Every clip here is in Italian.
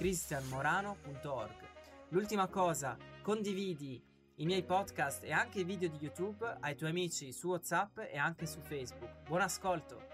cristianmorano.org. L'ultima cosa, condividi i miei podcast e anche i video di YouTube ai tuoi amici su WhatsApp e anche su Facebook. Buon ascolto!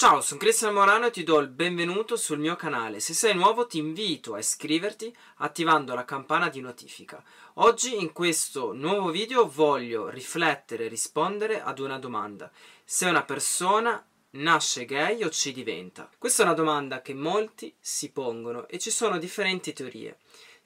Ciao, sono Cristian Morano e ti do il benvenuto sul mio canale. Se sei nuovo ti invito a iscriverti attivando la campana di notifica. Oggi in questo nuovo video voglio riflettere e rispondere ad una domanda. Se una persona nasce gay o ci diventa? Questa è una domanda che molti si pongono e ci sono differenti teorie.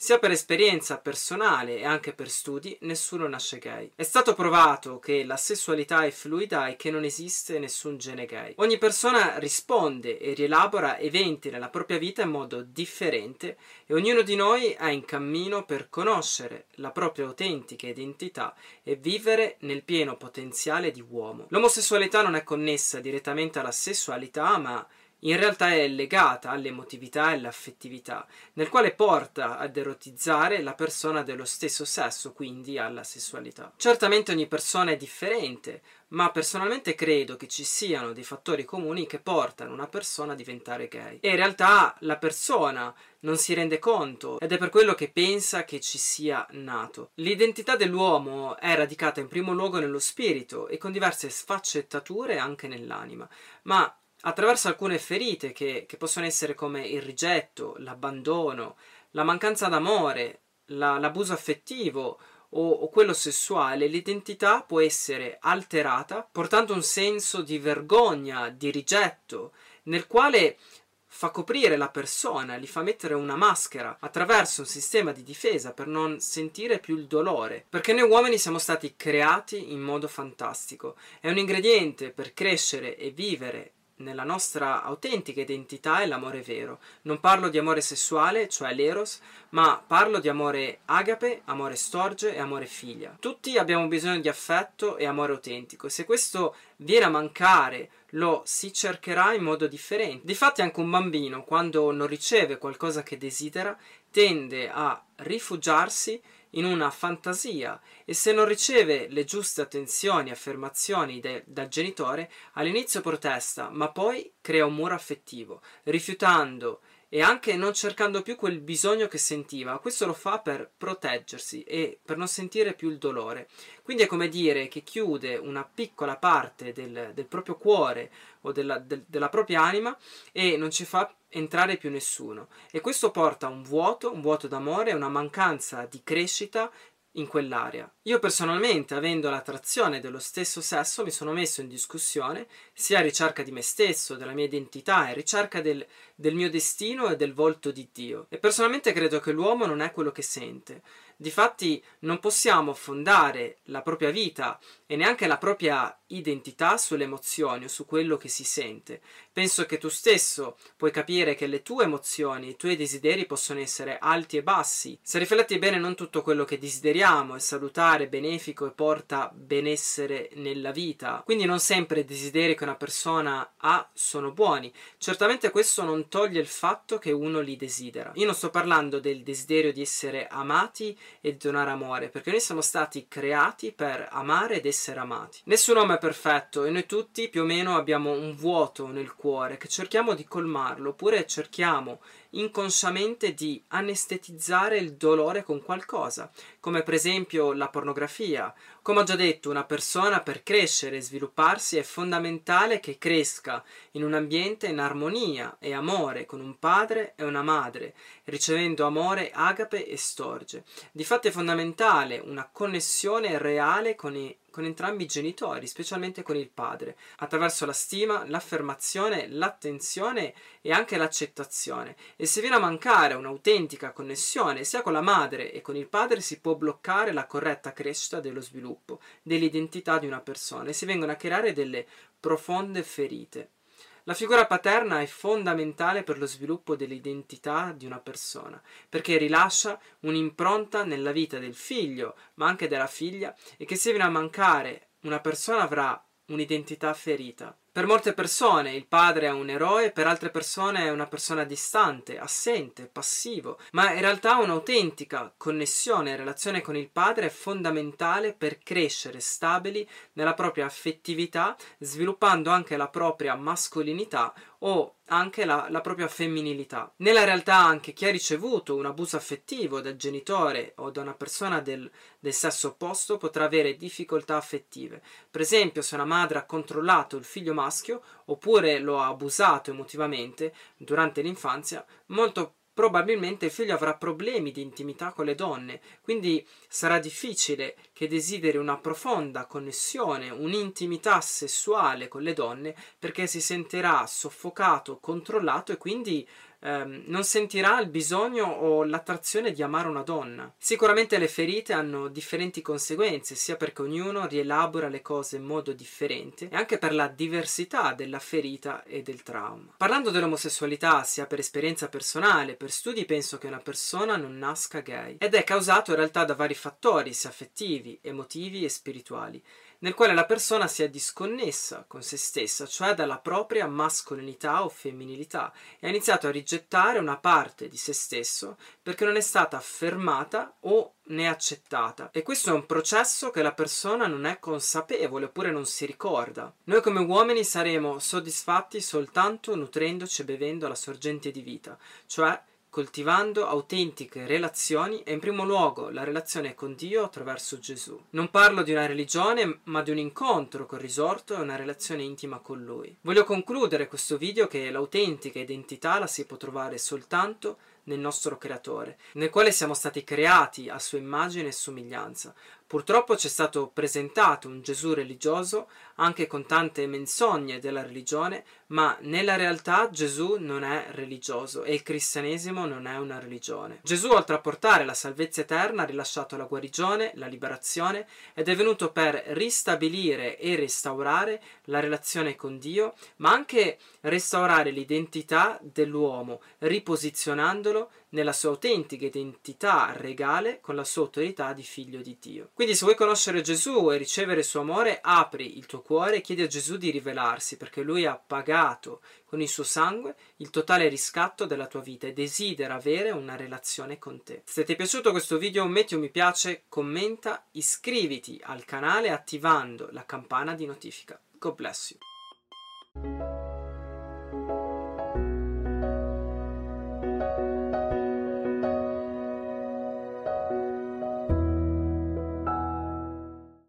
Sia per esperienza personale e anche per studi, nessuno nasce gay. È stato provato che la sessualità è fluida e che non esiste nessun gene gay. Ogni persona risponde e rielabora eventi nella propria vita in modo differente e ognuno di noi è in cammino per conoscere la propria autentica identità e vivere nel pieno potenziale di uomo. L'omosessualità non è connessa direttamente alla sessualità, ma in realtà è legata all'emotività e all'affettività, nel quale porta ad erotizzare la persona dello stesso sesso, quindi alla sessualità. Certamente ogni persona è differente, ma personalmente credo che ci siano dei fattori comuni che portano una persona a diventare gay. E in realtà la persona non si rende conto ed è per quello che pensa che ci sia nato. L'identità dell'uomo è radicata in primo luogo nello spirito e con diverse sfaccettature anche nell'anima, ma attraverso alcune ferite che, che possono essere come il rigetto, l'abbandono, la mancanza d'amore, la, l'abuso affettivo o, o, quello sessuale, l'identità può essere alterata portando un senso di vergogna, di rigetto, nel quale fa coprire la persona, gli fa mettere una maschera attraverso un sistema di difesa per non sentire più il dolore. Perché noi uomini siamo stati creati in modo fantastico. È un ingrediente per crescere e vivere nella nostra autentica identità è l'amore vero. Non parlo di amore sessuale, cioè l'eros, ma parlo di amore agape, amore storge e amore figlia. Tutti abbiamo bisogno di affetto e amore autentico se questo viene a mancare lo si cercherà in modo differente. Difatti anche un bambino quando non riceve qualcosa che desidera tende a rifugiarsi in una fantasia e se non riceve le giuste attenzioni e affermazioni de- dal genitore, all'inizio protesta, ma poi crea un muro affettivo, rifiutando e anche non cercando più quel bisogno che sentiva. Questo lo fa per proteggersi e per non sentire più il dolore. Quindi è come dire che chiude una piccola parte del, del proprio cuore o della, del, della propria anima e non ci fa entrare più nessuno. E questo porta a un vuoto, un vuoto d'amore, una mancanza di crescita in quell'area. Io personalmente, avendo l'attrazione dello stesso sesso, mi sono messo in discussione sia a ricerca di me stesso, della mia identità, e ricerca del, del mio destino e del volto di Dio. E personalmente credo che l'uomo non è quello che sente. Difatti non possiamo fondare la propria vita e neanche la propria identità sulle emozioni o su quello che si sente. Penso che tu stesso puoi capire che le tue emozioni, i tuoi desideri possono essere alti e bassi. Se rifletti bene non tutto quello che desideriamo è salutare, benefico e porta benessere nella vita. Quindi non sempre i desideri che una persona ha sono buoni. Certamente questo non toglie il fatto che uno li desidera. Io non sto parlando del desiderio di essere amati e di donare amore, perché noi siamo stati creati per amare ed essere amati. Nessun uomo è perfetto. E noi tutti più o meno abbiamo un vuoto nel cuore che cerchiamo di colmarlo oppure cerchiamo inconsciamente di anestetizzare il dolore con qualcosa, come per esempio la pornografia. Come ho già detto, una persona per crescere e svilupparsi è fondamentale che cresca in un ambiente in armonia e amore con un padre e una madre, ricevendo amore agape e storge. Difatti è fondamentale una connessione reale con i con entrambi i genitori, specialmente con il padre, attraverso la stima, l'affermazione, l'attenzione e anche l'accettazione. E se viene a mancare un'autentica connessione sia con la madre e con il padre, si può bloccare la corretta crescita dello sviluppo, dell'identità di una persona e si vengono a creare delle profonde ferite. La figura paterna è fondamentale per lo sviluppo dell'identità di una persona, perché rilascia un'impronta nella vita del figlio, ma anche della figlia, e che se viene a mancare una persona avrà un'identità ferita. Per molte persone il padre è un eroe, per altre persone è una persona distante, assente, passivo, ma in realtà un'autentica connessione e relazione con il padre è fondamentale per crescere stabili nella propria affettività, sviluppando anche la propria mascolinità o anche la, la, propria femminilità. Nella realtà anche chi ha ricevuto un abuso affettivo dal genitore o da una persona del, del sesso opposto potrà avere difficoltà affettive. Per esempio se una madre ha controllato il figlio maschio oppure lo ha abusato emotivamente durante l'infanzia, molto probabilmente il figlio avrà problemi di intimità con le donne, quindi sarà difficile che desideri una profonda connessione, un'intimità sessuale con le donne perché si sentirà soffocato, controllato e quindi ehm, non sentirà il bisogno o l'attrazione di amare una donna. Sicuramente le ferite hanno differenti conseguenze, sia perché ognuno rielabora le cose in modo differente e anche per la diversità della ferita e del trauma. Parlando dell'omosessualità, sia per esperienza personale, per studi, penso che una persona non nasca gay ed è causato in realtà da vari fattori, sia affettivi, emotivi e spirituali nel quale la persona sia disconnessa con se stessa, cioè dalla propria mascolinità o femminilità, e ha iniziato a rigettare una parte di se stesso perché non è stata affermata o né accettata. E questo è un processo che la persona non è consapevole oppure non si ricorda. Noi come uomini saremo soddisfatti soltanto nutrendoci e bevendo la sorgente di vita, cioè coltivando autentiche relazioni e in primo luogo la relazione con Dio attraverso Gesù. Non parlo di una religione, ma di un incontro col risorto e una relazione intima con Lui. Voglio concludere questo video che l'autentica identità la si può trovare soltanto nel nostro creatore, nel quale siamo stati creati a sua immagine e somiglianza. Purtroppo ci è stato presentato un Gesù religioso, anche con tante menzogne della religione, ma nella realtà Gesù non è religioso e il cristianesimo non è una religione. Gesù, oltre a portare la salvezza eterna, ha rilasciato la guarigione, la liberazione ed è venuto per ristabilire e restaurare la relazione con Dio, ma anche restaurare l'identità dell'uomo, riposizionandolo nella sua autentica identità regale con la sua autorità di figlio di Dio. Quindi se vuoi conoscere Gesù e ricevere il suo amore, apri il tuo cuore e chiedi a Gesù di rivelarsi, perché lui ha pagato con il suo sangue il totale riscatto della tua vita e desidera avere una relazione con te. Se ti è piaciuto questo video metti un mi piace, commenta, iscriviti al canale attivando la campana di notifica. God bless you.